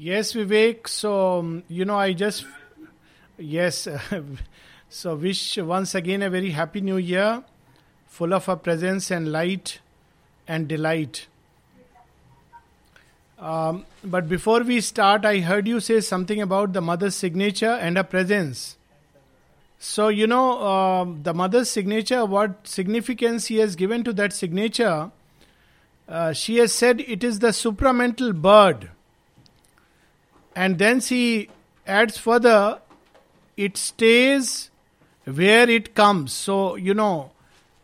Yes, Vivek. So, um, you know, I just, yes, so wish once again a very happy new year, full of a presence and light and delight. Um, but before we start, I heard you say something about the mother's signature and her presence. So, you know, uh, the mother's signature, what significance he has given to that signature, uh, she has said it is the supramental bird and then she adds further, it stays where it comes. So, you know,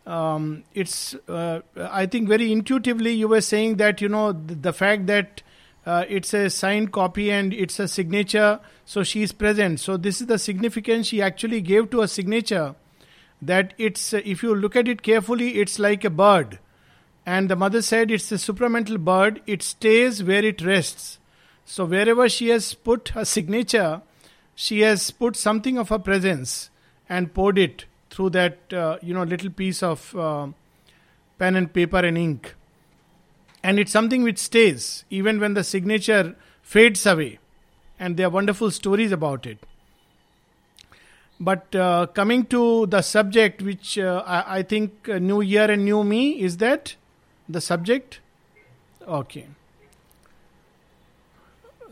um, it's, uh, I think, very intuitively, you were saying that, you know, the, the fact that uh, it's a signed copy and it's a signature, so she is present. So, this is the significance she actually gave to a signature that it's, uh, if you look at it carefully, it's like a bird. And the mother said it's a supramental bird, it stays where it rests. So wherever she has put her signature, she has put something of her presence and poured it through that uh, you know little piece of uh, pen and paper and ink. And it's something which stays even when the signature fades away. And there are wonderful stories about it. But uh, coming to the subject, which uh, I, I, think uh, New Year and New Me, is that the subject? Okay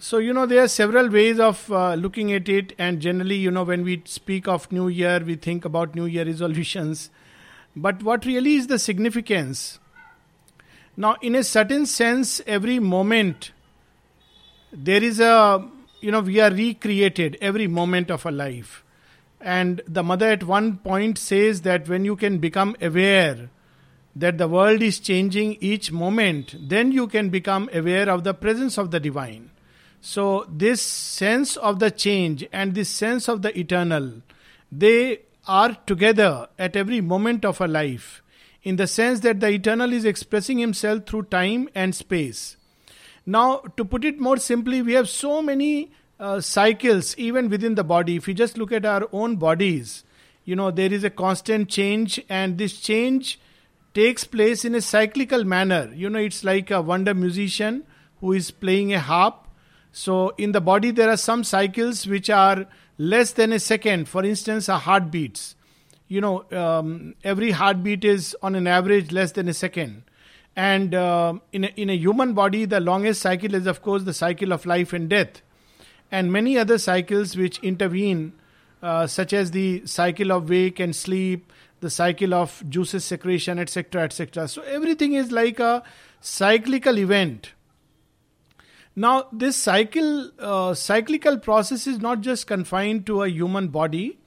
so you know there are several ways of uh, looking at it. And generally you know when we speak of new year we think about new year resolutions. But what really is the significance? Now in a certain sense every moment there is a you know we are recreated every moment of our life. And the mother at one point says that when you can become aware that the world is changing each moment then you can become aware of the presence of the divine so, this sense of the change and this sense of the eternal, they are together at every moment of our life, in the sense that the eternal is expressing himself through time and space. Now, to put it more simply, we have so many uh, cycles even within the body. If you just look at our own bodies, you know, there is a constant change, and this change takes place in a cyclical manner. You know, it's like a wonder musician who is playing a harp so, in the body, there are some cycles which are less than a second. For instance, a heartbeats. You know, um, every heartbeat is on an average less than a second. And uh, in, a, in a human body, the longest cycle is, of course, the cycle of life and death. And many other cycles which intervene, uh, such as the cycle of wake and sleep, the cycle of juices secretion, etc., etc. So, everything is like a cyclical event now, this cycle, uh, cyclical process is not just confined to a human body.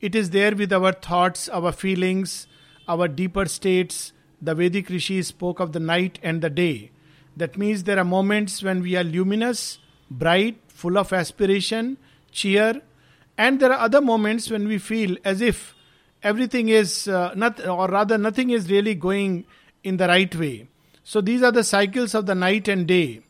It is there with our thoughts, our feelings, our deeper states. The Vedic rishis spoke of the night and the day. That means there are moments when we are luminous, bright, full of aspiration, cheer, and there are other moments when we feel as if everything is uh, not, or rather, nothing is really going in the right way. So these are the cycles of the night and day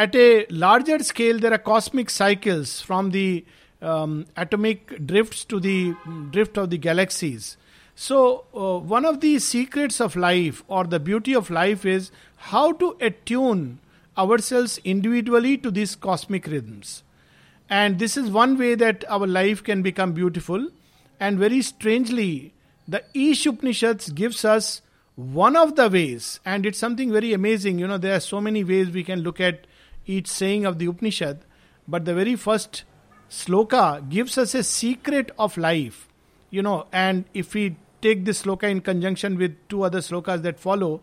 at a larger scale, there are cosmic cycles from the um, atomic drifts to the drift of the galaxies. So, uh, one of the secrets of life or the beauty of life is how to attune ourselves individually to these cosmic rhythms. And this is one way that our life can become beautiful. And very strangely, the Isha Upanishads gives us one of the ways, and it's something very amazing. You know, there are so many ways we can look at each saying of the Upanishad, but the very first sloka gives us a secret of life. You know, and if we take this sloka in conjunction with two other slokas that follow,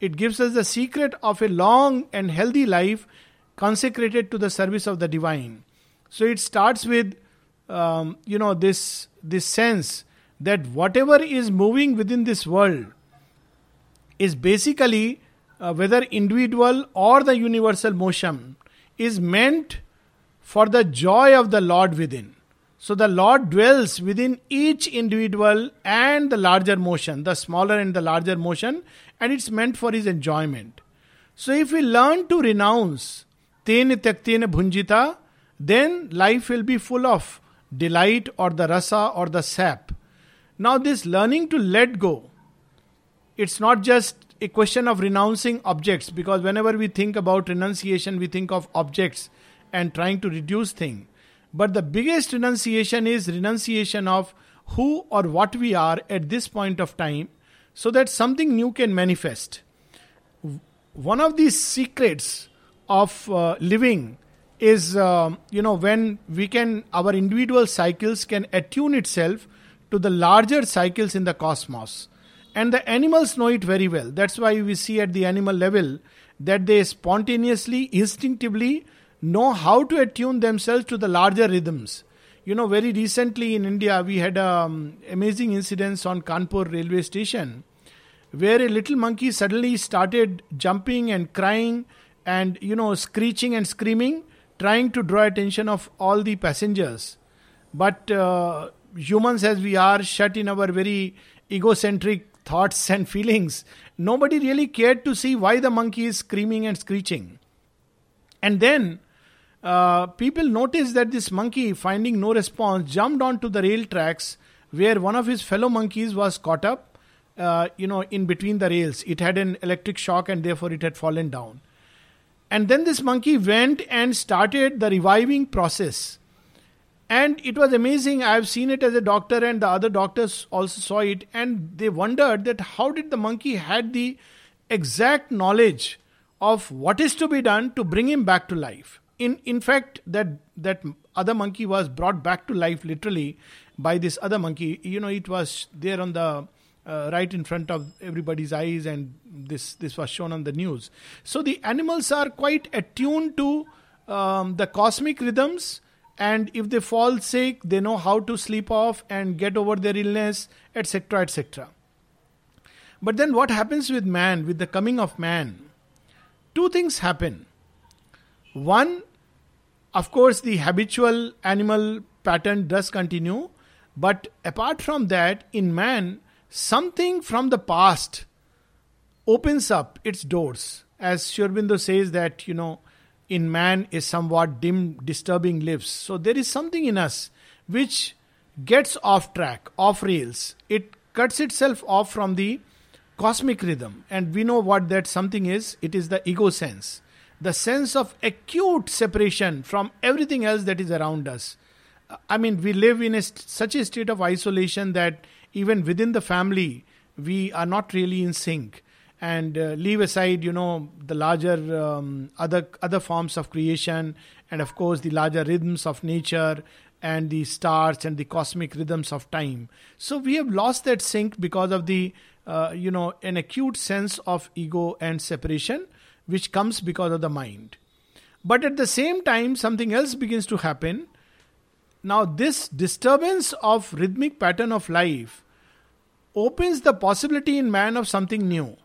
it gives us the secret of a long and healthy life consecrated to the service of the divine. So it starts with, um, you know, this this sense that whatever is moving within this world is basically uh, whether individual or the universal motion, is meant for the joy of the Lord within. So the Lord dwells within each individual and the larger motion, the smaller and the larger motion, and it's meant for his enjoyment. So if we learn to renounce tena tyaktena bhunjita, then life will be full of delight or the rasa or the sap. Now, this learning to let go, it's not just a question of renouncing objects because whenever we think about renunciation, we think of objects and trying to reduce things. But the biggest renunciation is renunciation of who or what we are at this point of time so that something new can manifest. One of the secrets of uh, living is, uh, you know, when we can, our individual cycles can attune itself to the larger cycles in the cosmos. And the animals know it very well. That's why we see at the animal level that they spontaneously, instinctively know how to attune themselves to the larger rhythms. You know, very recently in India, we had um, amazing incidents on Kanpur railway station where a little monkey suddenly started jumping and crying and, you know, screeching and screaming, trying to draw attention of all the passengers. But uh, humans, as we are, shut in our very egocentric thoughts and feelings, nobody really cared to see why the monkey is screaming and screeching. And then uh, people noticed that this monkey, finding no response, jumped onto the rail tracks where one of his fellow monkeys was caught up, uh, you know, in between the rails. It had an electric shock and therefore it had fallen down. And then this monkey went and started the reviving process. And it was amazing. I have seen it as a doctor, and the other doctors also saw it, and they wondered that how did the monkey had the exact knowledge of what is to be done to bring him back to life. In in fact that that other monkey was brought back to life literally by this other monkey. You know it was there on the uh, right in front of everybody's eyes and this this was shown on the news. So the animals are quite attuned to um, the cosmic rhythms and if they fall sick they know how to sleep off and get over their illness etc etc but then what happens with man with the coming of man? Two things happen. One of course, the habitual animal pattern does continue, but apart from that, in man, something from the past opens up its doors. As Sri Aurobindo says that, you know, in man is somewhat dim, disturbing lives. So there is something in us which gets off track, off rails. It cuts itself off from the cosmic rhythm. And we know what that something is it is the ego sense the sense of acute separation from everything else that is around us. I mean, we live in a such a state of isolation that even within the family, we are not really in sync. And uh, leave aside, you know, the larger um, other other forms of creation, and of course the larger rhythms of nature and the stars and the cosmic rhythms of time. So we have lost that sync because of the, uh, you know, an acute sense of ego and separation which comes because of the mind. But at the same time, something else begins to happen. Now, this disturbance of rhythmic pattern of life opens the possibility in man of something new.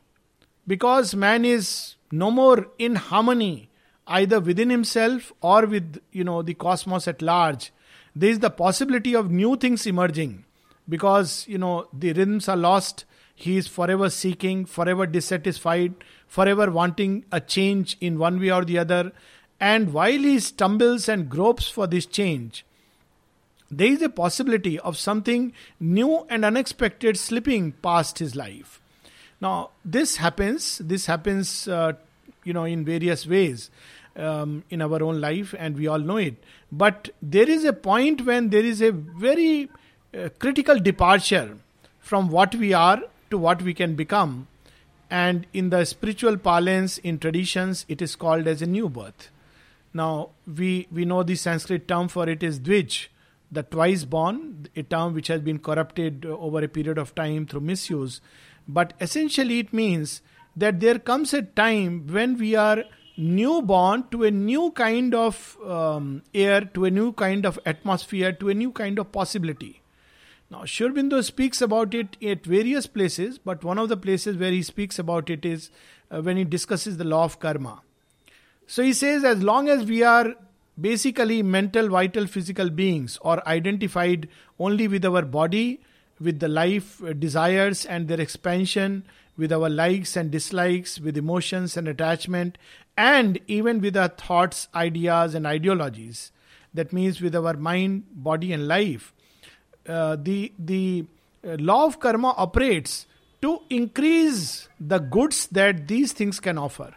Because man is no more in harmony either within himself or with you know the cosmos at large there is the possibility of new things emerging because you know the rhythms are lost he is forever seeking forever dissatisfied forever wanting a change in one way or the other. And while he stumbles and gropes for this change, there is a possibility of something new and unexpected slipping past his life. Now, this happens. This happens, uh, you know, in various ways um, in our own life, and we all know it. But there is a point when there is a very uh, critical departure from what we are to what we can become and in the spiritual parlance in traditions it is called as a new birth now we we know the sanskrit term for it is dvij the twice born a term which has been corrupted over a period of time through misuse but essentially it means that there comes a time when we are newborn to a new kind of um, air to a new kind of atmosphere to a new kind of possibility now, Sri Aurobindo speaks about it at various places, but one of the places where he speaks about it is uh, when he discusses the law of karma. So he says, as long as we are basically mental, vital, physical beings or identified only with our body, with the life uh, desires and their expansion, with our likes and dislikes, with emotions and attachment, and even with our thoughts, ideas, and ideologies. That means with our mind, body, and life uh, the the uh, law of karma operates to increase the goods that these things can offer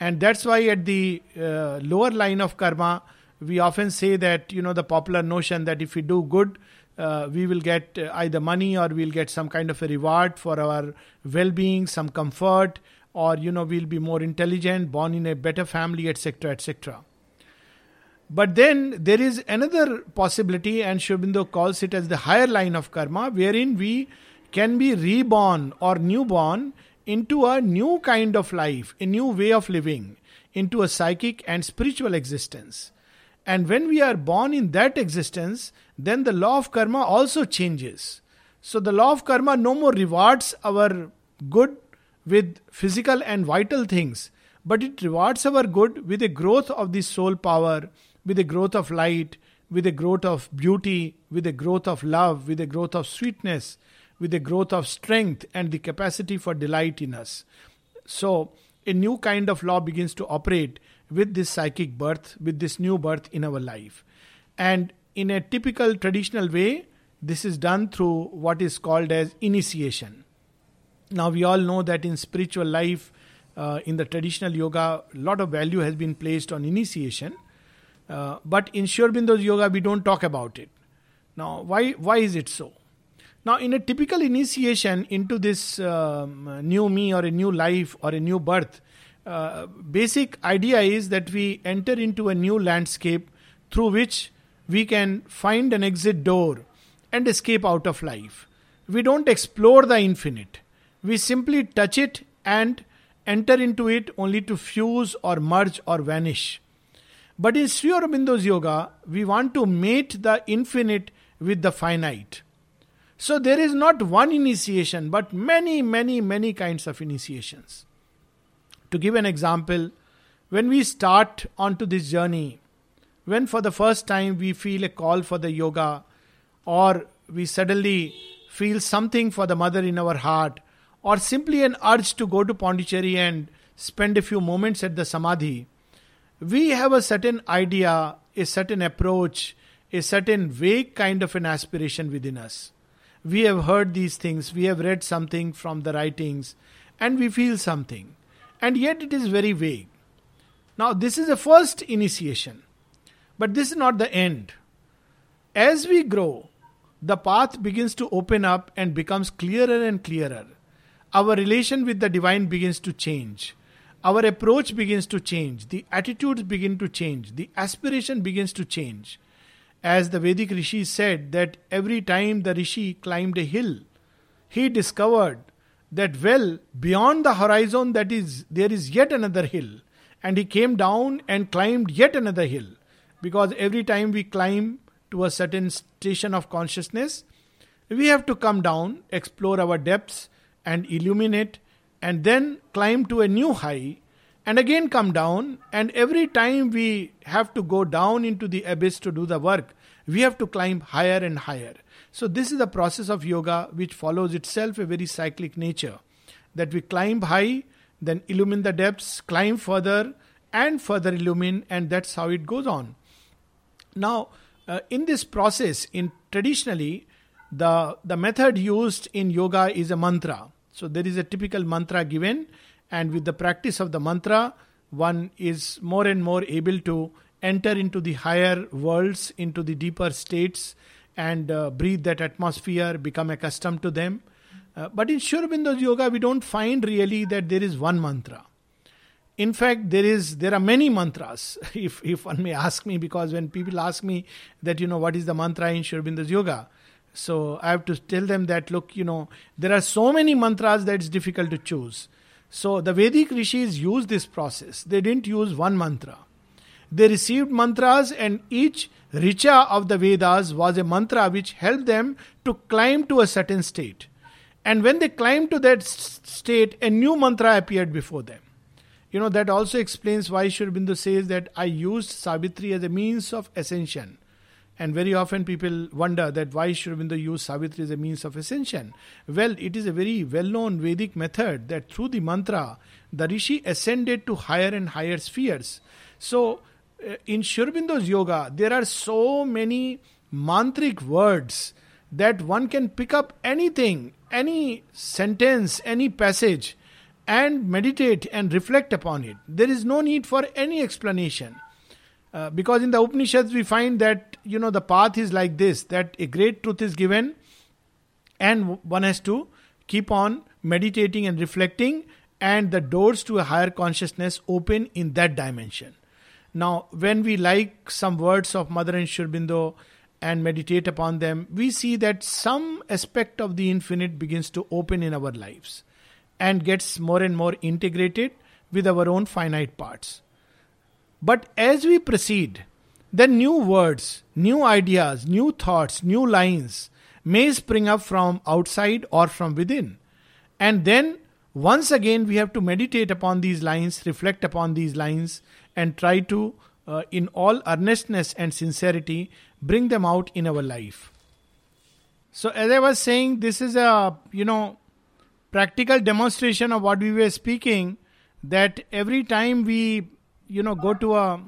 and that's why at the uh, lower line of karma we often say that, you know, the popular notion that if we do good, uh, we will get uh, either money or we'll get some kind of a reward for our well being, some comfort, or, you know, we'll be more intelligent, born in a better family, etc., etc. But then there is another possibility, and Sri Aurobindo calls it as the higher line of karma, wherein we can be reborn or newborn into a new kind of life, a new way of living, into a psychic and spiritual existence. And when we are born in that existence, then the law of karma also changes. So the law of karma no more rewards our good with physical and vital things, but it rewards our good with a growth of the soul power with a growth of light, with a growth of beauty, with a growth of love, with a growth of sweetness, with a growth of strength and the capacity for delight in us. So, a new kind of law begins to operate with this psychic birth, with this new birth in our life. And in a typical traditional way, this is done through what is called as initiation. Now, we all know that in spiritual life, uh, in the traditional yoga, a lot of value has been placed on initiation. Uh, but in Sri Aurobindo's yoga, we don't talk about it. Now, why, why is it so? Now, in a typical initiation into this um, new me or a new life or a new birth, uh, basic idea is that we enter into a new landscape through which we can find an exit door and escape out of life. We don't explore the infinite. We simply touch it and enter into it only to fuse or merge or vanish. But in Sri Aurobindo's yoga, we want to mate the infinite with the finite. So there is not one initiation, but many, many, many kinds of initiations. To give an example, when we start onto this journey, when for the first time we feel a call for the yoga, or we suddenly feel something for the mother in our heart, or simply an urge to go to Pondicherry and spend a few moments at the Samadhi, we have a certain idea, a certain approach, a certain vague kind of an aspiration within us. We have heard these things, we have read something from the writings, and we feel something. And yet it is very vague. Now, this is a first initiation, but this is not the end. As we grow, the path begins to open up and becomes clearer and clearer. Our relation with the divine begins to change our approach begins to change, the attitudes begin to change, the aspiration begins to change. As the Vedic Rishi said, that every time the Rishi climbed a hill, he discovered that well beyond the horizon that is there is yet another hill. And he came down and climbed yet another hill. Because every time we climb to a certain station of consciousness we have to come down explore our depths and illuminate and then climb to a new high and again come down. And every time we have to go down into the abyss to do the work we have to climb higher and higher so this is the process of yoga which follows itself a very cyclic nature that we climb high then illumine the depths climb further and further illumine and that's how it goes on. Now uh, in this process in traditionally the the method used in yoga is a mantra. So there is a typical mantra given, and with the practice of the mantra, one is more and more able to enter into the higher worlds, into the deeper states, and uh, breathe that atmosphere, become accustomed to them. Uh, but in Sri Aurobindo's yoga, we don't find really that there is one mantra. In fact, there is there are many mantras. If if one may ask me, because when people ask me that you know what is the mantra in Sri Aurobindo's yoga, so I have to tell them that look, you know, there are so many mantras that it's difficult to choose. So the Vedic rishis used this process. They didn't use one mantra. They received mantras, and each richa of the Vedas was a mantra which helped them to climb to a certain state. And when they climbed to that state, a new mantra appeared before them. You know, that also explains why Sri Aurobindo says that I used Savitri as a means of ascension. And very often people wonder that why Sri Aurobindo use Savitri as a means of ascension. Well, it is a very well known Vedic method that through the mantra, the rishi ascended to higher and higher spheres. So, in Sri Aurobindo's yoga, there are so many mantric words that one can pick up anything, any sentence, any passage, and meditate and reflect upon it. There is no need for any explanation. Uh, because in the Upanishads we find that you know the path is like this that a great truth is given and one has to keep on meditating and reflecting and the doors to a higher consciousness open in that dimension now when we like some words of mother and Sri Aurobindo and meditate upon them we see that some aspect of the infinite begins to open in our lives and gets more and more integrated with our own finite parts but as we proceed then new words new ideas new thoughts new lines may spring up from outside or from within. And then, once again, we have to meditate upon these lines, reflect upon these lines, and try to, uh, in all earnestness and sincerity, bring them out in our life. So, as I was saying, this is a, you know, practical demonstration of what we were speaking that every time we, you know, go to a,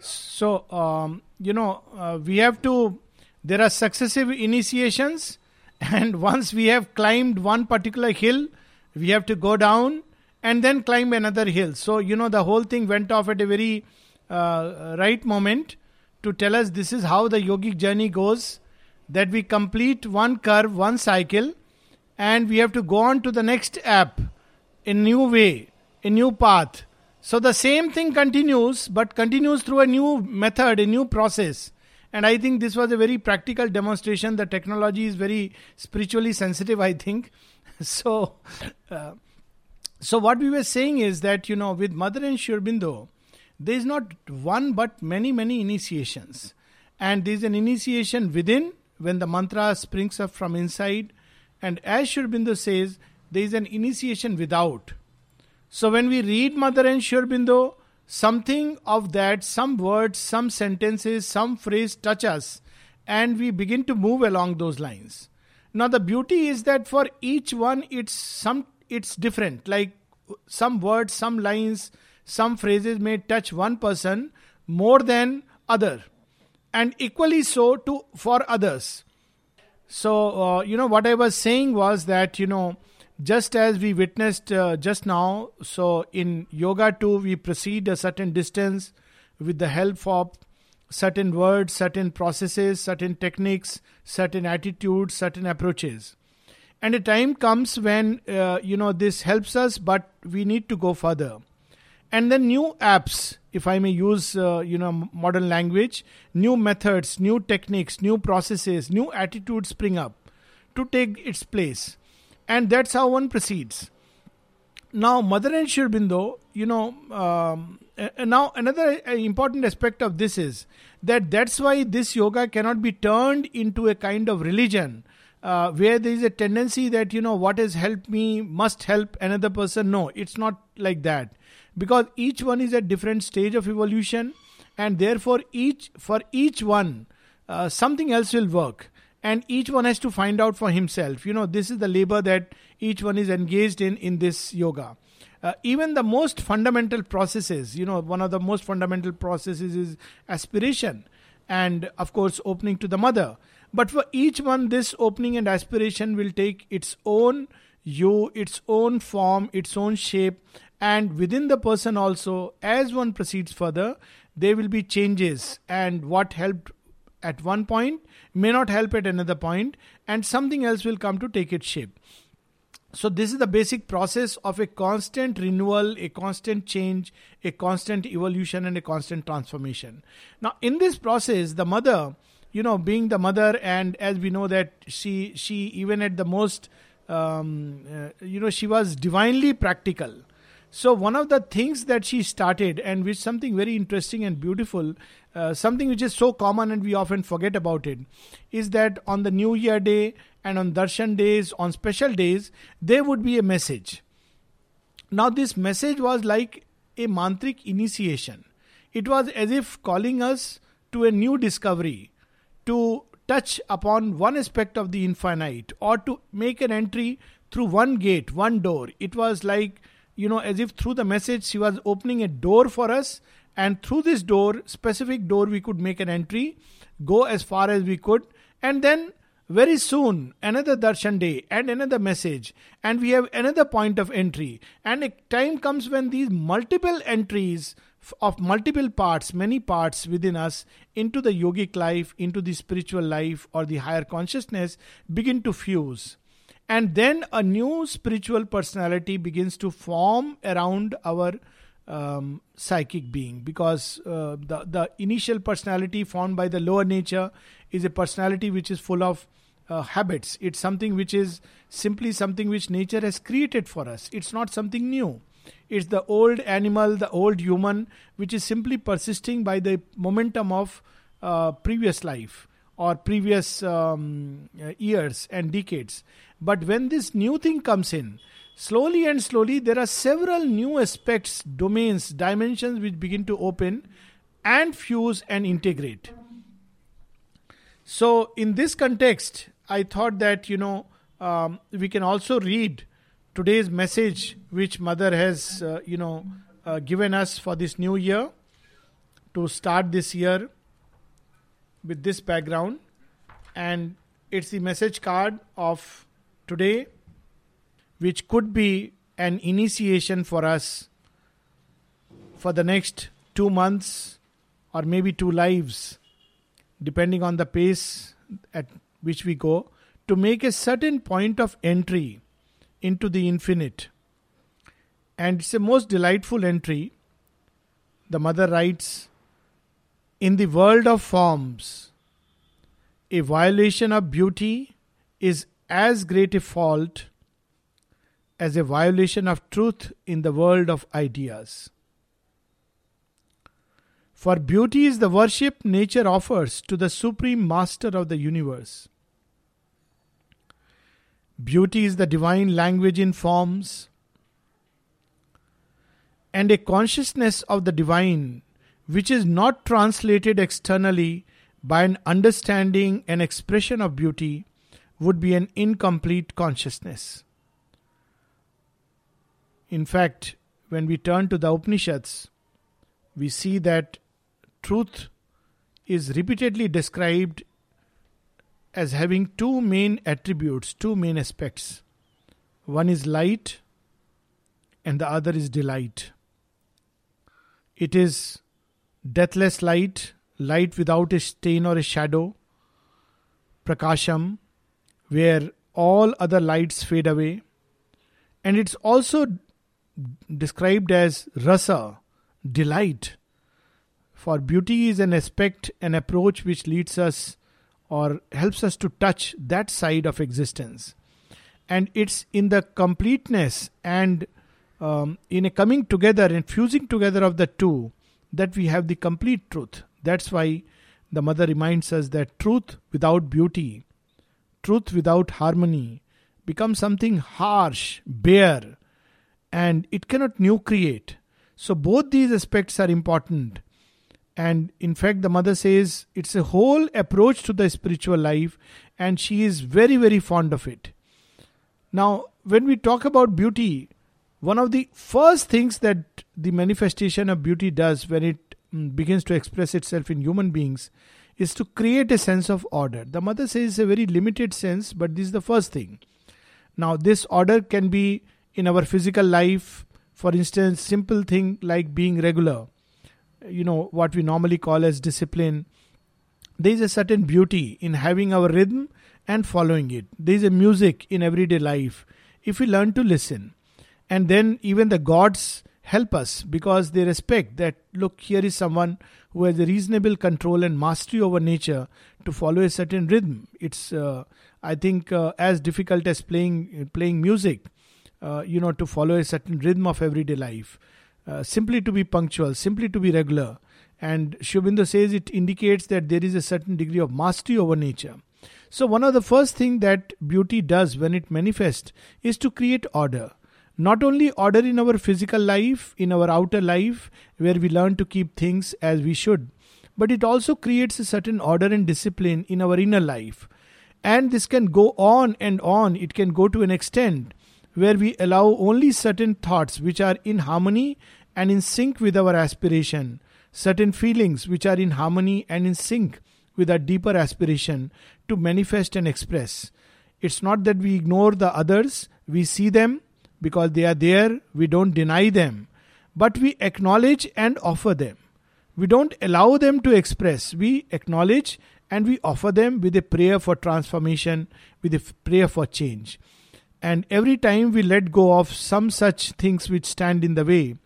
so, um, you know, uh, we have to there are successive initiations, and once we have climbed one particular hill, we have to go down and then climb another hill. So, you know, the whole thing went off at a very uh, right moment to tell us this is how the yogic journey goes that we complete one curve, one cycle, and we have to go on to the next app in new way, a new path. So the same thing continues, but continues through a new method, a new process. And I think this was a very practical demonstration. The technology is very spiritually sensitive, I think. So, uh, so what we were saying is that, you know, with Mother and Sri Aurobindo, there is not one but many, many initiations. And there is an initiation within when the mantra springs up from inside. And as Sri Aurobindo says, there is an initiation without. So when we read Mother and Sri Aurobindo, something of that, some words, some sentences, some phrase touch us, and we begin to move along those lines. Now the beauty is that for each one, it's some it's different. Like some words, some lines, some phrases may touch one person more than other, and equally so to for others. So uh, you know what I was saying was that you know just as we witnessed uh, just now, so in yoga too, we proceed a certain distance with the help of certain words, certain processes, certain techniques, certain attitudes, certain approaches. And a time comes when, uh, you know, this helps us, but we need to go further. And then new apps, if I may use, uh, you know, modern language, new methods, new techniques, new processes, new attitudes spring up to take its place and that's how one proceeds. Now, Mother and Sri Aurobindo, you know, um, now another important aspect of this is that that's why this yoga cannot be turned into a kind of religion uh, where there is a tendency that you know what has helped me must help another person. No, it's not like that. Because each one is at different stage of evolution, and therefore each for each one uh, something else will work. And each one has to find out for himself. You know this is the labor that each one is engaged in in this yoga. Uh, even the most fundamental processes you know one of the most fundamental processes is aspiration. And of course opening to the mother but for each one this opening and aspiration will take its own you its own form its own shape and within the person also as one proceeds further there will be changes and what helped at one point may not help at another point, and something else will come to take its shape. So, this is the basic process of a constant renewal, a constant change, a constant evolution, and a constant transformation. Now, in this process, the mother, you know, being the mother, and as we know that she, she even at the most, um, uh, you know, she was divinely practical so, one of the things that she started, and which something very interesting and beautiful, uh, something which is so common and we often forget about it, is that on the New Year day and on darshan days, on special days, there would be a message. Now, this message was like a mantric initiation. It was as if calling us to a new discovery, to touch upon one aspect of the infinite, or to make an entry through one gate, one door. It was like you know, as if through the message she was opening a door for us, and through this door, specific door, we could make an entry, go as far as we could, and then very soon another darshan day and another message and we have another point of entry and a time comes when these multiple entries of multiple parts, many parts within us, into the yogic life, into the spiritual life, or the higher consciousness begin to fuse. And then a new spiritual personality begins to form around our um, psychic being because uh, the, the initial personality formed by the lower nature is a personality which is full of uh, habits. It's something which is simply something which nature has created for us. It's not something new. It's the old animal, the old human, which is simply persisting by the momentum of uh, previous life or previous um, years and decades. But when this new thing comes in, slowly and slowly, there are several new aspects, domains, dimensions which begin to open and fuse and integrate. So, in this context, I thought that, you know, um, we can also read today's message which Mother has, uh, you know, uh, given us for this new year to start this year with this background. And it's the message card of today, which could be an initiation for us for the next two months or maybe two lives, depending on the pace at which we go, to make a certain point of entry into the infinite. And it's a most delightful entry. The mother writes In the world of forms, a violation of beauty is as great a fault as a violation of truth in the world of ideas. For beauty is the worship nature offers to the supreme master of the universe. Beauty is the divine language in forms, and a consciousness of the divine which is not translated externally by an understanding and expression of beauty would be an incomplete consciousness. In fact, when we turn to the Upanishads, we see that truth is repeatedly described as having two main attributes, two main aspects. One is light, and the other is delight. It is deathless light, light without a stain or a shadow, prakasham, where all other lights fade away. And it's also described as rasa, delight. For beauty is an aspect, an approach which leads us or helps us to touch that side of existence. And it's in the completeness and um, in a coming together and fusing together of the two that we have the complete truth. That's why the mother reminds us that truth without beauty, truth without harmony, becomes something harsh, bare, and it cannot new create. So both these aspects are important and in fact, the mother says it's a whole approach to the spiritual life, and she is very, very fond of it. Now, when we talk about beauty, one of the first things that the manifestation of beauty does when it mm, begins to express itself in human beings is to create a sense of order. The mother says it's a very limited sense, but this is the first thing. Now, this order can be in our physical life, for instance, simple thing like being regular you know what we normally call as discipline there is a certain beauty in having our rhythm and following it. There is a music in everyday life. If we learn to listen and then even the gods help us because they respect that look here is someone who has a reasonable control and mastery over nature to follow a certain rhythm. It's uh, i think uh, as difficult as playing playing music uh, you know to follow a certain rhythm of everyday life uh, simply to be punctual, simply to be regular. And Sri says it indicates that there is a certain degree of mastery over nature. So, one of the first things that beauty does when it manifests is to create order. Not only order in our physical life, in our outer life, where we learn to keep things as we should, but it also creates a certain order and discipline in our inner life. And this can go on and on, it can go to an extent where we allow only certain thoughts which are in harmony and in sync with our aspiration, certain feelings which are in harmony and in sync with our deeper aspiration to manifest and express. It's not that we ignore the others, we see them because they are there, we don't deny them. but we acknowledge and offer them. We don't allow them to express, we acknowledge and we offer them with a prayer for transformation, with a prayer for change. And every time we let go of some such things which stand in the way,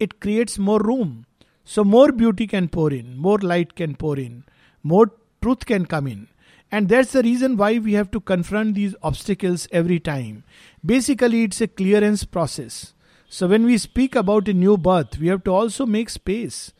it creates more room. So, more beauty can pour in, more light can pour in, more truth can come in. And that's the reason why we have to confront these obstacles every time. Basically, it's a clearance process. So, when we speak about a new birth, we have to also make space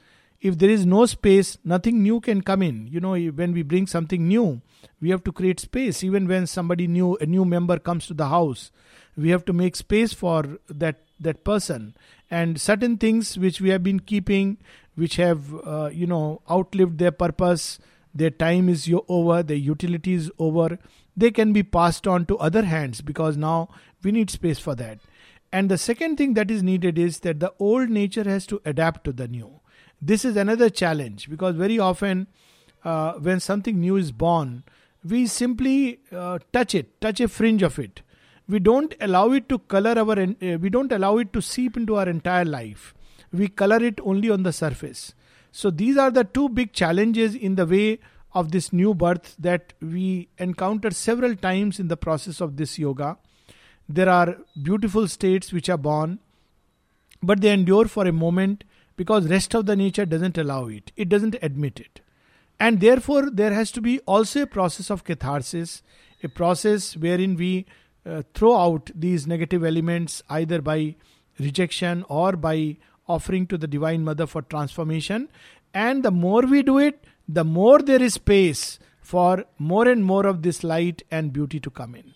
if there is no space, nothing new can come in. You know, when we bring something new, we have to create space. Even when somebody new, a new member comes to the house, we have to make space for that that person. And certain things which we have been keeping, which have uh, you know outlived their purpose, their time is over, their utility is over. They can be passed on to other hands because now we need space for that. And the second thing that is needed is that the old nature has to adapt to the new this is another challenge because very often uh, when something new is born, we simply uh, touch it, touch a fringe of it. We don't allow it to color our, uh, we don't allow it to seep into our entire life. We color it only on the surface. So these are the two big challenges in the way of this new birth that we encounter several times in the process of this yoga. There are beautiful states which are born, but they endure for a moment because rest of the nature doesn't allow it. It doesn't admit it. And therefore there has to be also a process of catharsis a process wherein we uh, throw out these negative elements either by rejection or by offering to the divine mother for transformation. And the more we do it the more there is space for more and more of this light and beauty to come in.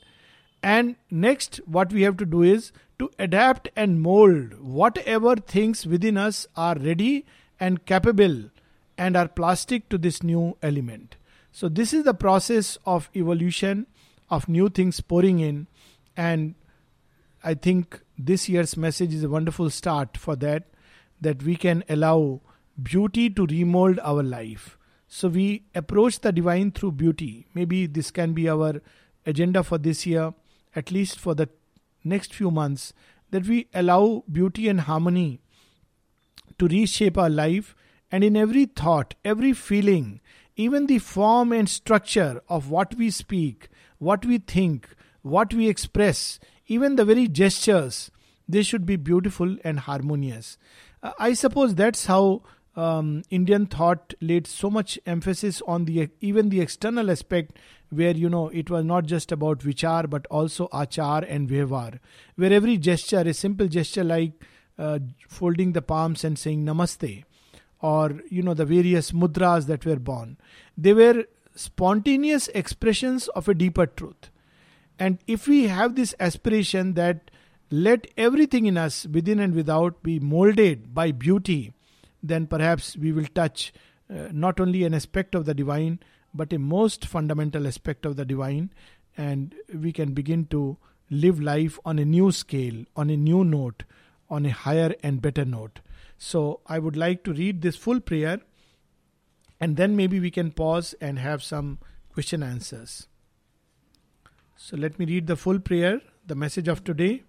And next what we have to do is to adapt and mold whatever things within us are ready and capable and are plastic to this new element. So, this is the process of evolution, of new things pouring in, and I think this year's message is a wonderful start for that, that we can allow beauty to remold our life. So, we approach the divine through beauty. Maybe this can be our agenda for this year, at least for the next few months that we allow beauty and harmony to reshape our life and in every thought, every feeling, even the form and structure of what we speak, what we think, what we express, even the very gestures, they should be beautiful and harmonious. Uh, I suppose that's how um, Indian thought laid so much emphasis on the even the external aspect where you know it was not just about vichar but also achar and vyavhar, where every gesture, a simple gesture like uh, folding the palms and saying namaste, or you know the various mudras that were born, they were spontaneous expressions of a deeper truth. And if we have this aspiration that let everything in us, within and without, be molded by beauty, then perhaps we will touch uh, not only an aspect of the divine but a most fundamental aspect of the divine, and we can begin to live life on a new scale, on a new note, on a higher and better note. So, I would like to read this full prayer, and then maybe we can pause and have some question answers. So, let me read the full prayer, the message of today.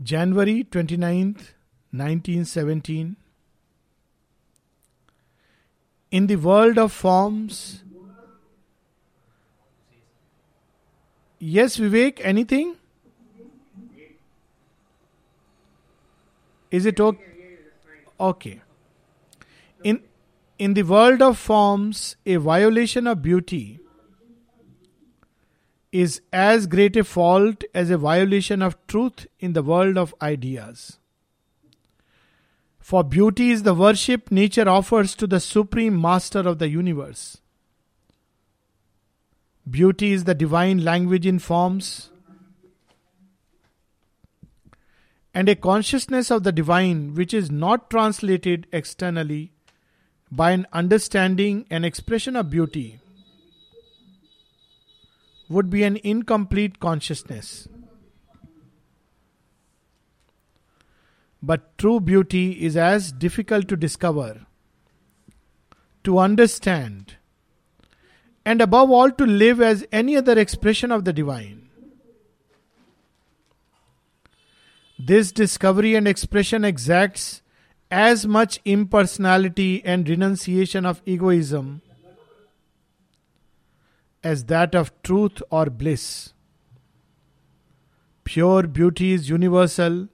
January 29th, 1917 in the world of forms. Yes, Vivek, anything? Is it okay? Okay. In, in the world of forms, a violation of beauty is as great a fault as a violation of truth in the world of ideas. For beauty is the worship nature offers to the Supreme Master of the universe. Beauty is the divine language in forms, and a consciousness of the divine which is not translated externally by an understanding and expression of beauty would be an incomplete consciousness. But true beauty is as difficult to discover, to understand, and above all to live as any other expression of the divine. This discovery and expression exacts as much impersonality and renunciation of egoism as that of truth or bliss. Pure beauty is universal,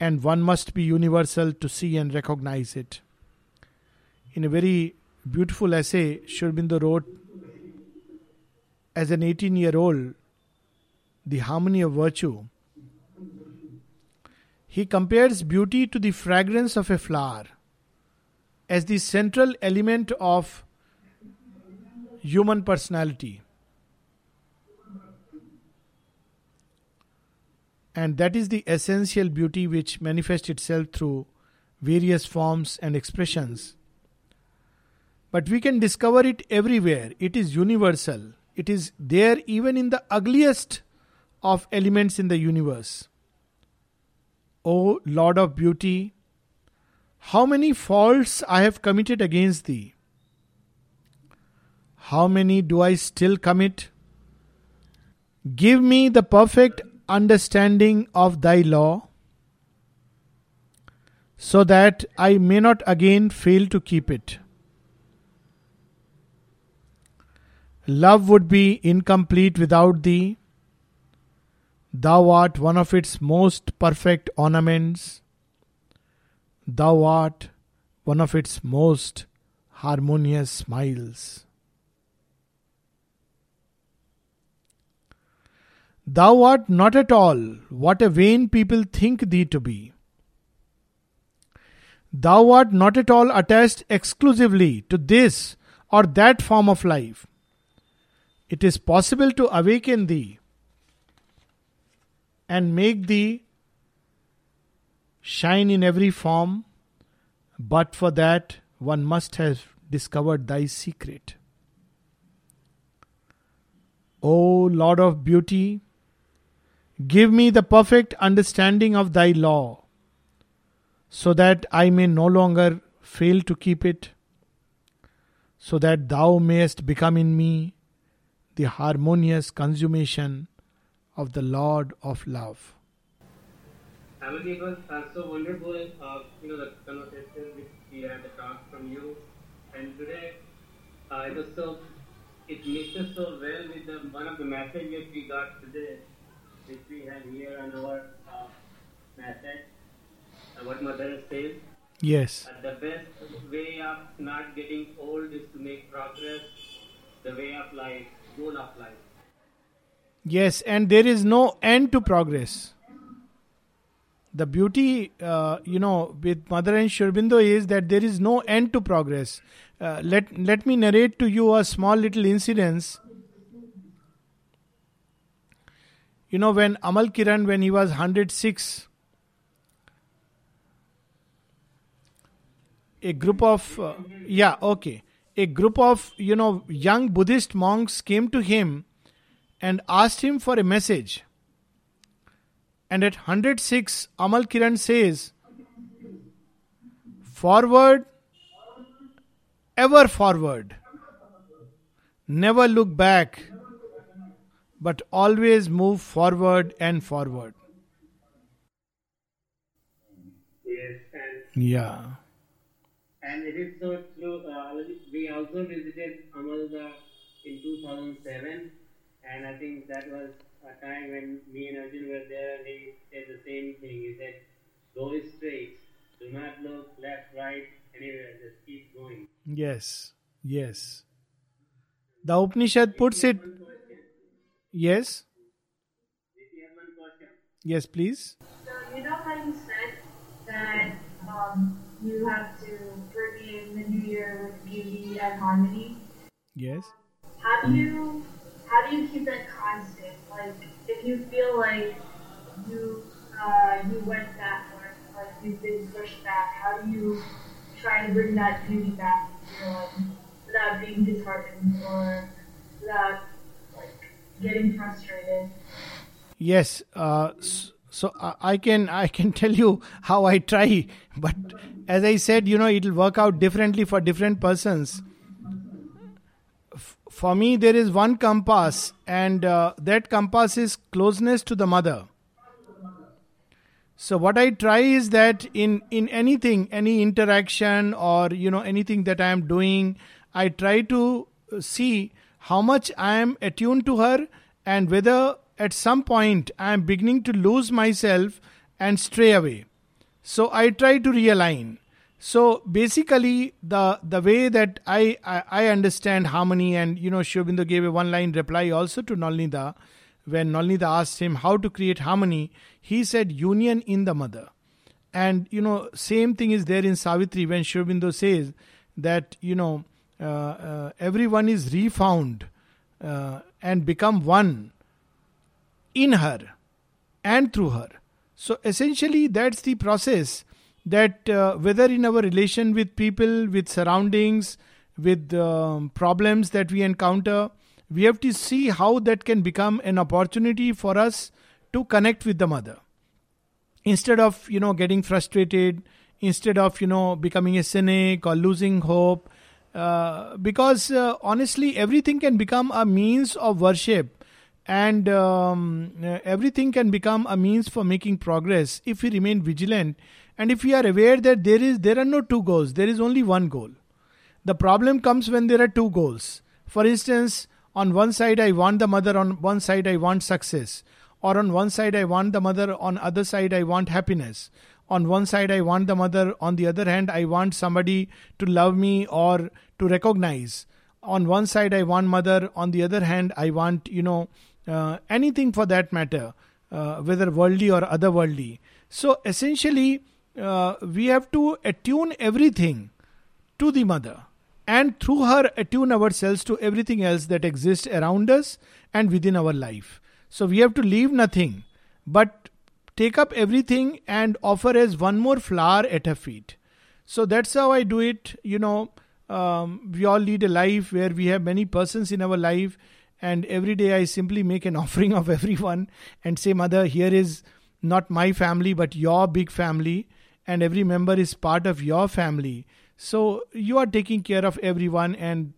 and one must be universal to see and recognize it. In a very beautiful essay, Sri Aurobindo wrote as an 18 year old, The Harmony of Virtue. He compares beauty to the fragrance of a flower as the central element of human personality. And that is the essential beauty which manifests itself through various forms and expressions. But we can discover it everywhere. It is universal. It is there even in the ugliest of elements in the universe. O Lord of beauty, how many faults I have committed against thee. How many do I still commit? Give me the perfect understanding of thy law, so that I may not again fail to keep it. Love would be incomplete without thee. Thou art one of its most perfect ornaments. Thou art one of its most harmonious smiles. Thou art not at all what a vain people think thee to be. Thou art not at all attached exclusively to this or that form of life. It is possible to awaken thee and make thee shine in every form, but for that one must have discovered thy secret. O Lord of beauty, Give me the perfect understanding of thy law, so that I may no longer fail to keep it, so that thou mayest become in me the harmonious consummation of the Lord of love. Family, it was so wonderful, uh, you know, the conversation which we had, the talk from you, and today uh, it was so, it mixes so well with the, one of the messages we got today which we have here on our uh, message, uh, what Mother says. Yes. Uh, the best way of not getting old is to make progress, the way of life, goal of life. Yes, and there is no end to progress. The beauty, uh, you know, with Mother and Sri Aurobindo is that there is no end to progress. Uh, let let me narrate to you a small little incident You know, when Amal Kiran, when he was 106, a group of, uh, yeah, okay, a group of, you know, young Buddhist monks came to him and asked him for a message. And at 106, Amal Kiran says, Forward, ever forward. Never look back but always move forward and forward. Yes, and yeah. And it is so true. Uh, we also visited Amalda in 2007, and I think that was a time when me and Arjun were there, and he said the same thing. He said, "Go straight. Do not look left, right, anywhere. Just keep going." Yes. Yes. The Upanishad puts it Yes. Yes, please. So you know how you said that um, you have to bring in the new year with beauty and harmony. Yes. How do you how do you keep that constant? Like if you feel like you uh, you went backward, like you've been pushed back, how do you try to bring that beauty back without being disheartened or without getting frustrated. Yes. Uh, so I can I can tell you how I try, but as I said, you know, it'll work out differently for different persons. for me, there is one compass, and uh, that compass is closeness to the mother. So what I try is that in in anything, any interaction or you know anything that I am doing, I try to see how much I am attuned to her and whether at some point I am beginning to lose myself and stray away. So I try to realign. So basically, the the way that I, I, I understand harmony, and you know, Sri Aurobindo gave a one line reply also to Nolinida when Nolinida asked him how to create harmony, he said union in the mother. And you know, same thing is there in Savitri when Sri Aurobindo says that you know everyone is refound uh, and become one in her and through her. So essentially, that's the process that uh, whether in our relation with people, with surroundings, with um, problems that we encounter, we have to see how that can become an opportunity for us to connect with the mother instead of you know getting frustrated instead of you know becoming a cynic or losing hope uh, because uh, honestly everything can become a means of worship and um, uh, everything can become a means for making progress if we remain vigilant and if we are aware that there is there are no two goals there is only one goal. The problem comes when there are two goals. For instance on one side i want the mother on one side i want success or on one side i want the mother on other side i want happiness on one side i want the mother. On the other hand i want somebody to love me or to recognize. On one side i want mother. On the other hand i want you know uh, anything for that matter uh, whether worldly or otherworldly. So essentially uh, we have to attune everything to the mother and through her attune ourselves to everything else that exists around us and within our life. So we have to leave nothing but take up everything and offer as one more flower at her feet. So that's how I do it. You know, um, we all lead a life where we have many persons in our life, and every day I simply make an offering of everyone and say, Mother, here is not my family but your big family, and every member is part of your family. So you are taking care of everyone, and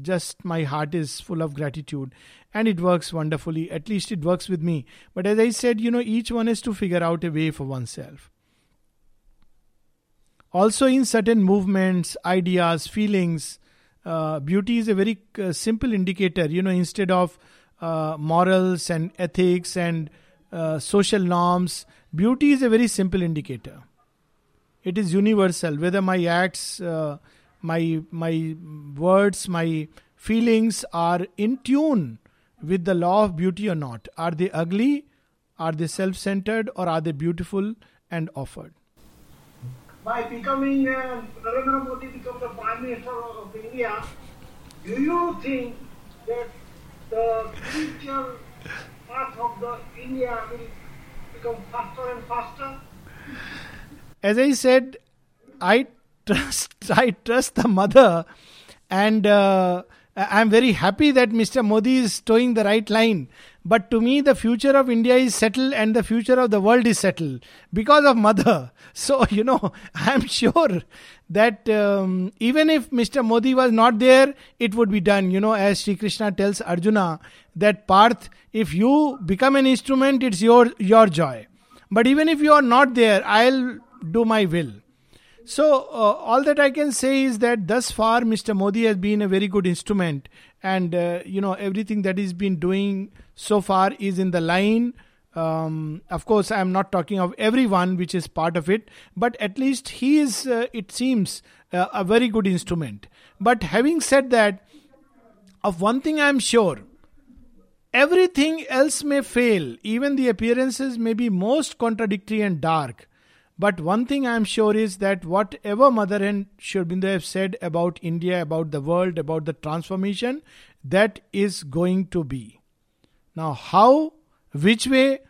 just my heart is full of gratitude. And it works wonderfully. At least it works with me. But as I said, you know, each one has to figure out a way for oneself. Also, in certain movements, ideas, feelings, uh, beauty is a very uh, simple indicator. You know, instead of uh, morals and ethics and uh, social norms, beauty is a very simple indicator it is universal whether my acts uh, my my words my feelings are in tune with the law of beauty or not. Are they ugly? Are they self-centered? Or are they beautiful and offered? By becoming uh, Narendra Modi becomes the Prime Minister of India, do you think that the future path of the India will become faster and faster? as I said, I trust I trust the mother, and uh, I'm very happy that Mr. Modi is toeing the right line. But to me, the future of India is settled, and the future of the world is settled because of mother. So you know, I'm sure that um, even if Mr. Modi was not there, it would be done. You know, as Sri Krishna tells Arjuna that Parth, if you become an instrument, it's your your joy. But even if you are not there, I'll do my will. So, uh, all that I can say is that thus far, Mr. Modi has been a very good instrument, and uh, you know, everything that he's been doing so far is in the line. Um, of course, I am not talking of everyone which is part of it, but at least he is, uh, it seems, uh, a very good instrument. But having said that, of one thing I am sure everything else may fail, even the appearances may be most contradictory and dark but one thing I am sure is that whatever Mother and Sri Aurobindo have said about India, about the world, about the transformation, that is going to be. Now, how, which way,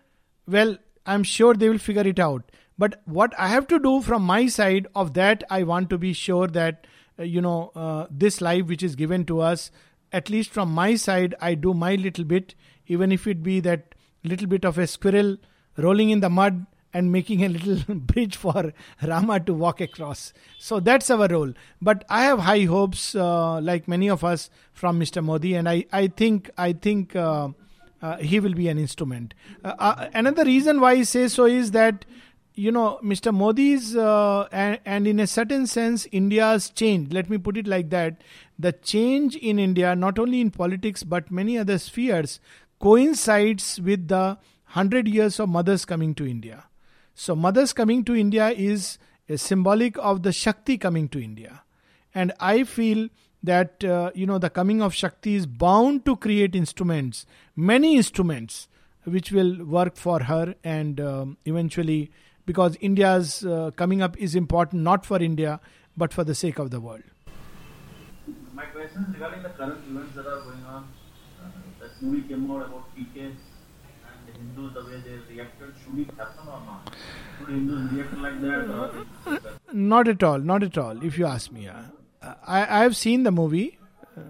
well, I'm sure they will figure it out. But what I have to do from my side of that, I want to be sure that, uh, you know, uh, this life which is given to us, at least from my side, I do my little bit, even if it be that little bit of a squirrel rolling in the mud and making a little bridge for Rama to walk across. So that's our role. But I have high hopes, uh, like many of us, from Mr. Modi, and I, I think I think uh, uh, he will be an instrument. Uh, uh, another reason why I say so is that you know, Mr. Modi's, uh, and, and in a certain sense, India's change, let me put it like that, the change in India, not only in politics but many other spheres, coincides with the 100 years of mothers coming to India. So, mothers coming to India is a symbolic of the Shakti coming to India. And I feel that, uh, you know, the coming of Shakti is bound to create instruments, many instruments, which will work for her and um, eventually, because India's uh, coming up is important not for India, but for the sake of the world. My question is regarding the current events that are going on. Uh, that movie came out about PK The way they reacted, should it happen or not? Should Hindus react like that? not at all, not at all, if you ask me. Uh, I, I have seen the movie uh,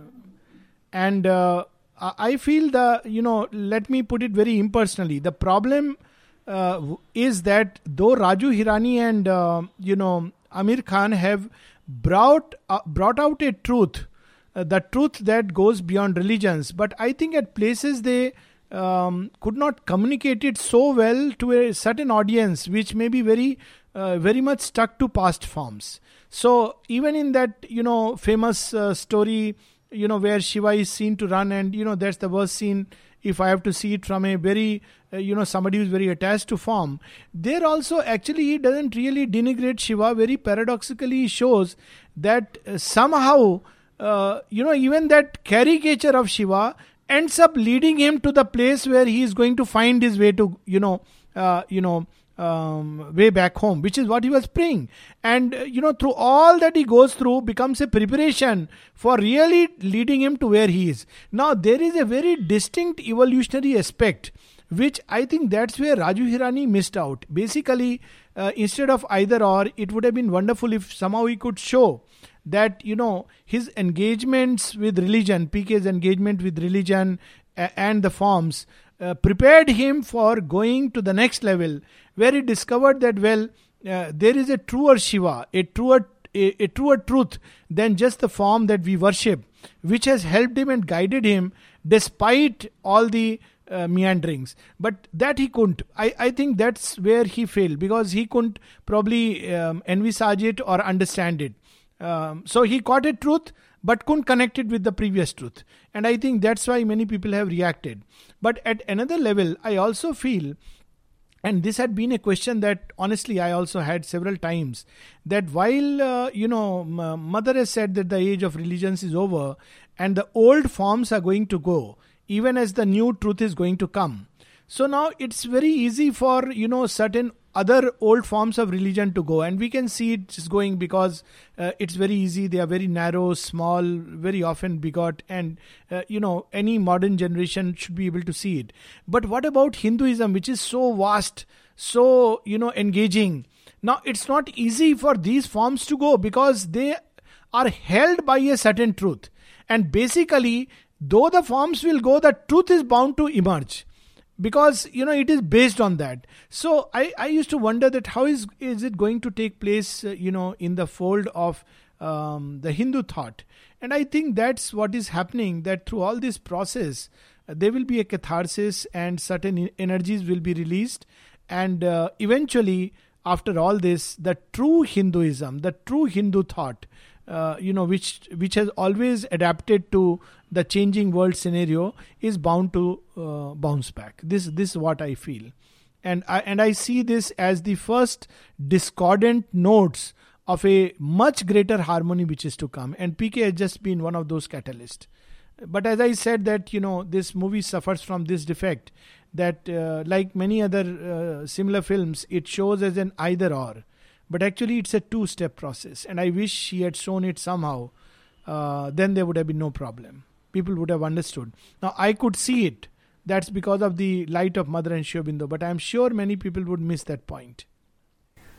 and uh, I feel the, you know, let me put it very impersonally. The problem uh, is that though Raju Hirani and, uh, you know, Aamir Khan have brought, uh, brought out a truth, the truth that goes beyond religions, but I think at places they um, could not communicate it so well to a certain audience, which may be very, uh, very much stuck to past forms. So even in that, you know, famous uh, story, you know, where Shiva is seen to run, and you know that's the worst scene. If I have to see it from a very, uh, you know, somebody who's very attached to form, there also actually he doesn't really denigrate Shiva. Very paradoxically, he shows that uh, somehow, uh, you know, even that caricature of Shiva ends up leading him to the place where he is going to find his way to you know uh, you know um, way back home which is what he was praying. And uh, you know through all that he goes through becomes a preparation for really leading him to where he is. Now there is a very distinct evolutionary aspect which i think that's where raju hirani missed out. Basically uh, instead of either or it would have been wonderful if somehow he could show that you know his engagements with religion pk's engagement with religion and the forms uh, prepared him for going to the next level where he discovered that well uh, there is a truer shiva a truer a, a, truer truth than just the form that we worship which has helped him and guided him despite all the uh, meanderings. But that he couldn't. I, I think that's where he failed because he couldn't probably um, envisage it or understand it um, so he caught a truth but couldn't connect it with the previous truth. And I think that's why many people have reacted. But at another level, I also feel and this had been a question that honestly i also had several times that while uh, you know mother has said that the age of religions is over and the old forms are going to go even as the new truth is going to come so now it's very easy for you know certain other old forms of religion to go. And we can see it is going because uh, it's very easy. They are very narrow small very often begot. And uh, you know any modern generation should be able to see it. But what about hinduism which is so vast so you know engaging? Now it's not easy for these forms to go because they are held by a certain truth. And basically though the forms will go the truth is bound to emerge because you know it is based on that. So i i used to wonder that how is is it going to take place uh, you know in the fold of um, the hindu thought. And i think that's what is happening that through all this process uh, there will be a catharsis and certain energies will be released. And uh, eventually after all this the true hinduism the true hindu thought uh, you know which which has always adapted to the changing world scenario is bound to uh, bounce back. This this is what i feel. And i and i see this as the first discordant notes of a much greater harmony which is to come. And pk has just been one of those catalysts. But as i said that you know this movie suffers from this defect that uh, like many other uh, similar films it shows as an either or but actually, it's a two step process. And I wish he had shown it somehow. Uh, then there would have been no problem. People would have understood. Now, I could see it. That's because of the light of Mother and Sri Aurobindo. But I'm sure many people would miss that point.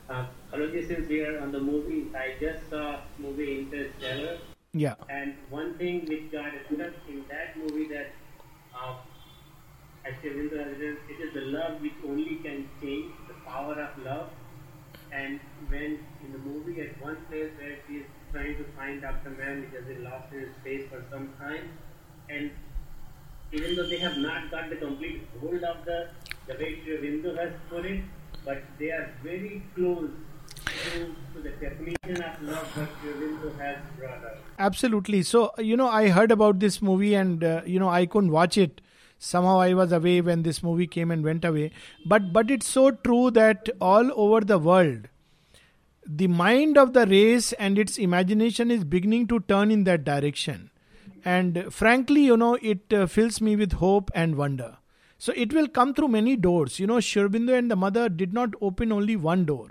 Uh, since we are on the movie, I just saw movie Interstellar. Yeah. And one thing which got stuck in that movie that uh, actually it is the love which only can change, the power of love and when in the movie at one place where she is trying to find Dr. Mann because he lost in space for some time, and even though they have not got the complete hold of the the way Aurobindo has put it, but they are very close. Absolutely. So, you know, I heard about this movie and, uh, you know, I couldn't watch it. Somehow I was away when this movie came and went away. But, but it's so true that all over the world, the mind of the race and its imagination is beginning to turn in that direction. And frankly, you know, it uh, fills me with hope and wonder. So it will come through many doors. You know, Sri and the mother did not open only one door,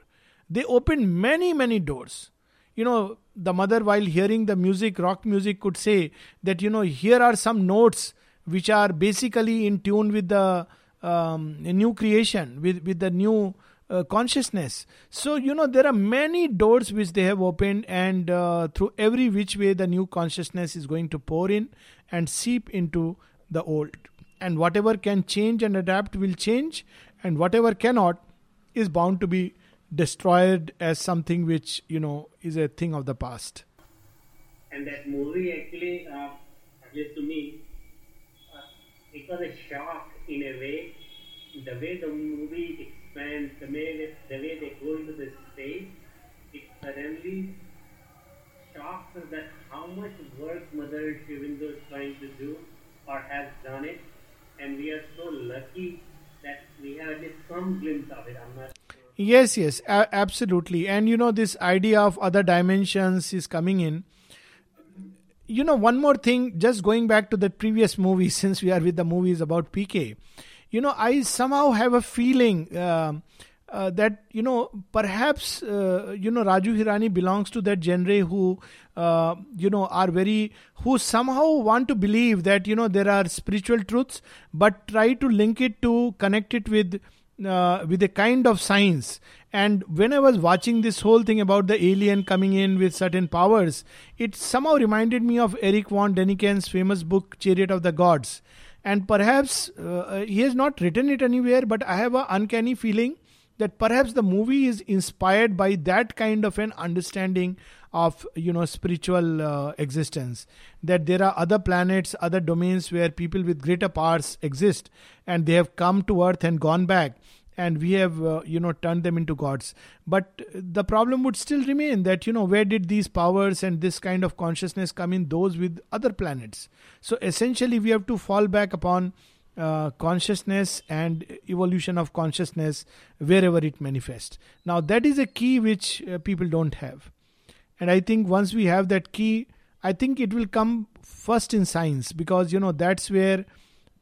they opened many, many doors. You know, the mother, while hearing the music, rock music, could say that, you know, here are some notes which are basically in tune with the um, new creation, with, with the new uh, consciousness. So, you know, there are many doors which they have opened, and uh, through every which way, the new consciousness is going to pour in and seep into the old. And whatever can change and adapt will change, and whatever cannot is bound to be destroyed as something which, you know, is a thing of the past. And that movie actually, uh, at least to me, it was a shock in a way. The way the movie expands, the way, the way they go into the space, it suddenly shocks us that how much work Mother Sri Aurobindo is trying to do or has done it and we are so lucky that we have just some glimpse of it. I'm not. Yes, yes, a- absolutely. And you know, this idea of other dimensions is coming in. You know, one more thing, just going back to the previous movie, since we are with the movies about PK, you know, I somehow have a feeling. Uh, uh, that you know perhaps uh, you know Raju Hirani belongs to that genre who uh, you know are very who somehow want to believe that you know there are spiritual truths but try to link it to connect it with uh, with a kind of science. And when i was watching this whole thing about the alien coming in with certain powers it somehow reminded me of Erich von Däniken's famous book chariot of the gods. And perhaps uh, he has not written it anywhere but i have an uncanny feeling that perhaps the movie is inspired by that kind of an understanding of you know spiritual uh, existence. That there are other planets other domains where people with greater powers exist and they have come to earth and gone back and we have uh, you know turned them into gods. But the problem would still remain that you know where did these powers and this kind of consciousness come in those with other planets? So essentially we have to fall back upon uh, consciousness and evolution of consciousness wherever it manifests. Now, that is a key which uh, people don't have. And I think once we have that key, I think it will come first in science because, you know, that's where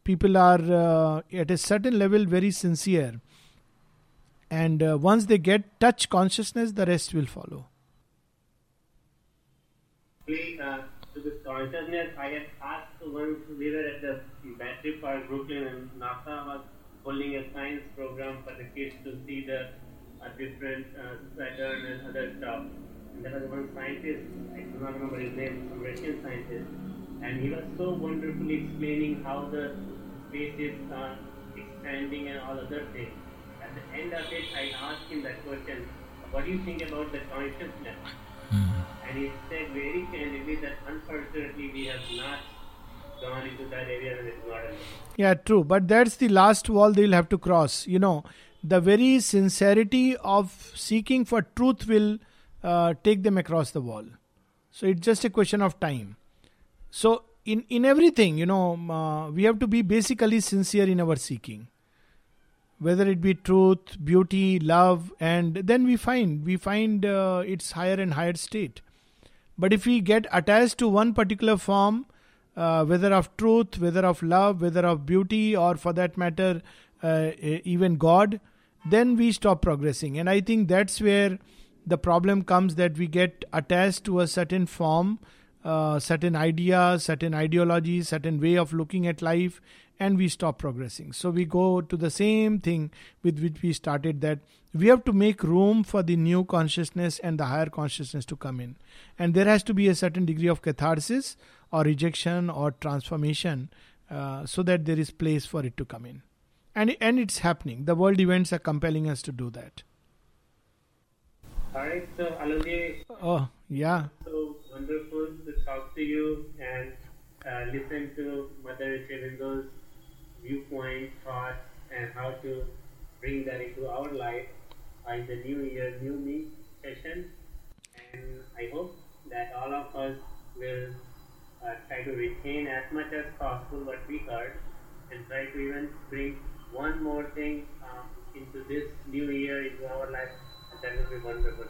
people are uh, at a certain level very sincere. And uh, once they get touch consciousness, the rest will follow. Uh, to this consciousness, I had asked once we were at the Battery Park, Brooklyn, and NASA was holding a science program for the kids to see the uh, different uh, Saturn and other stuff. And there was one scientist, I do not remember his name, some Russian scientist, and he was so wonderfully explaining how the space is uh, expanding and all other things. At the end of it, I asked him that question, what do you think about the consciousness? And he said very candidly that unfortunately we have not gone into that area and it's not enough. Yeah, true. But that's the last wall they'll have to cross. You know, the very sincerity of seeking for truth will uh, take them across the wall. So it's just a question of time. So in in everything, you know, uh, we have to be basically sincere in our seeking. Whether it be truth, beauty, love, and then we find we find uh, its higher and higher state. But if we get attached to one particular form, uh, whether of truth, whether of love, whether of beauty, or for that matter, uh, even God, then we stop progressing. And I think that's where the problem comes that we get attached to a certain form, uh, certain idea, certain ideology, certain way of looking at life, and we stop progressing. So we go to the same thing with which we started that we have to make room for the new consciousness and the higher consciousness to come in. And there has to be a certain degree of catharsis or rejection or transformation uh, so that there is place for it to come in. And, and it's happening. The world events are compelling us to do that. Alright, so Alokji, Oh, yeah. so wonderful to talk to you and uh, listen to Mother Aurobindo viewpoint, thoughts, and how to bring that into our life. in the new year, new me session, and I hope that all of us will uh, try to retain as much as possible what we heard and try to even bring one more thing um, into this new year into our life. That will be wonderful.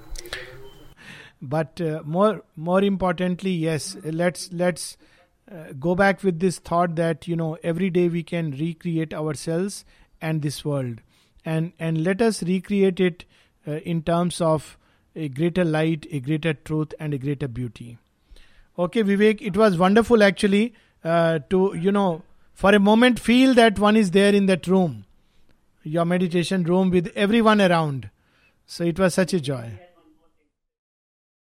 But uh, more more importantly, yes, let's let's uh, go back with this thought that you know every day we can recreate ourselves and this world, and and let us recreate it uh, in terms of a greater light, a greater truth, and a greater beauty. Okay, Vivek, it was wonderful actually uh, to, you know, for a moment feel that one is there in that room, your meditation room with everyone around. So it was such a joy.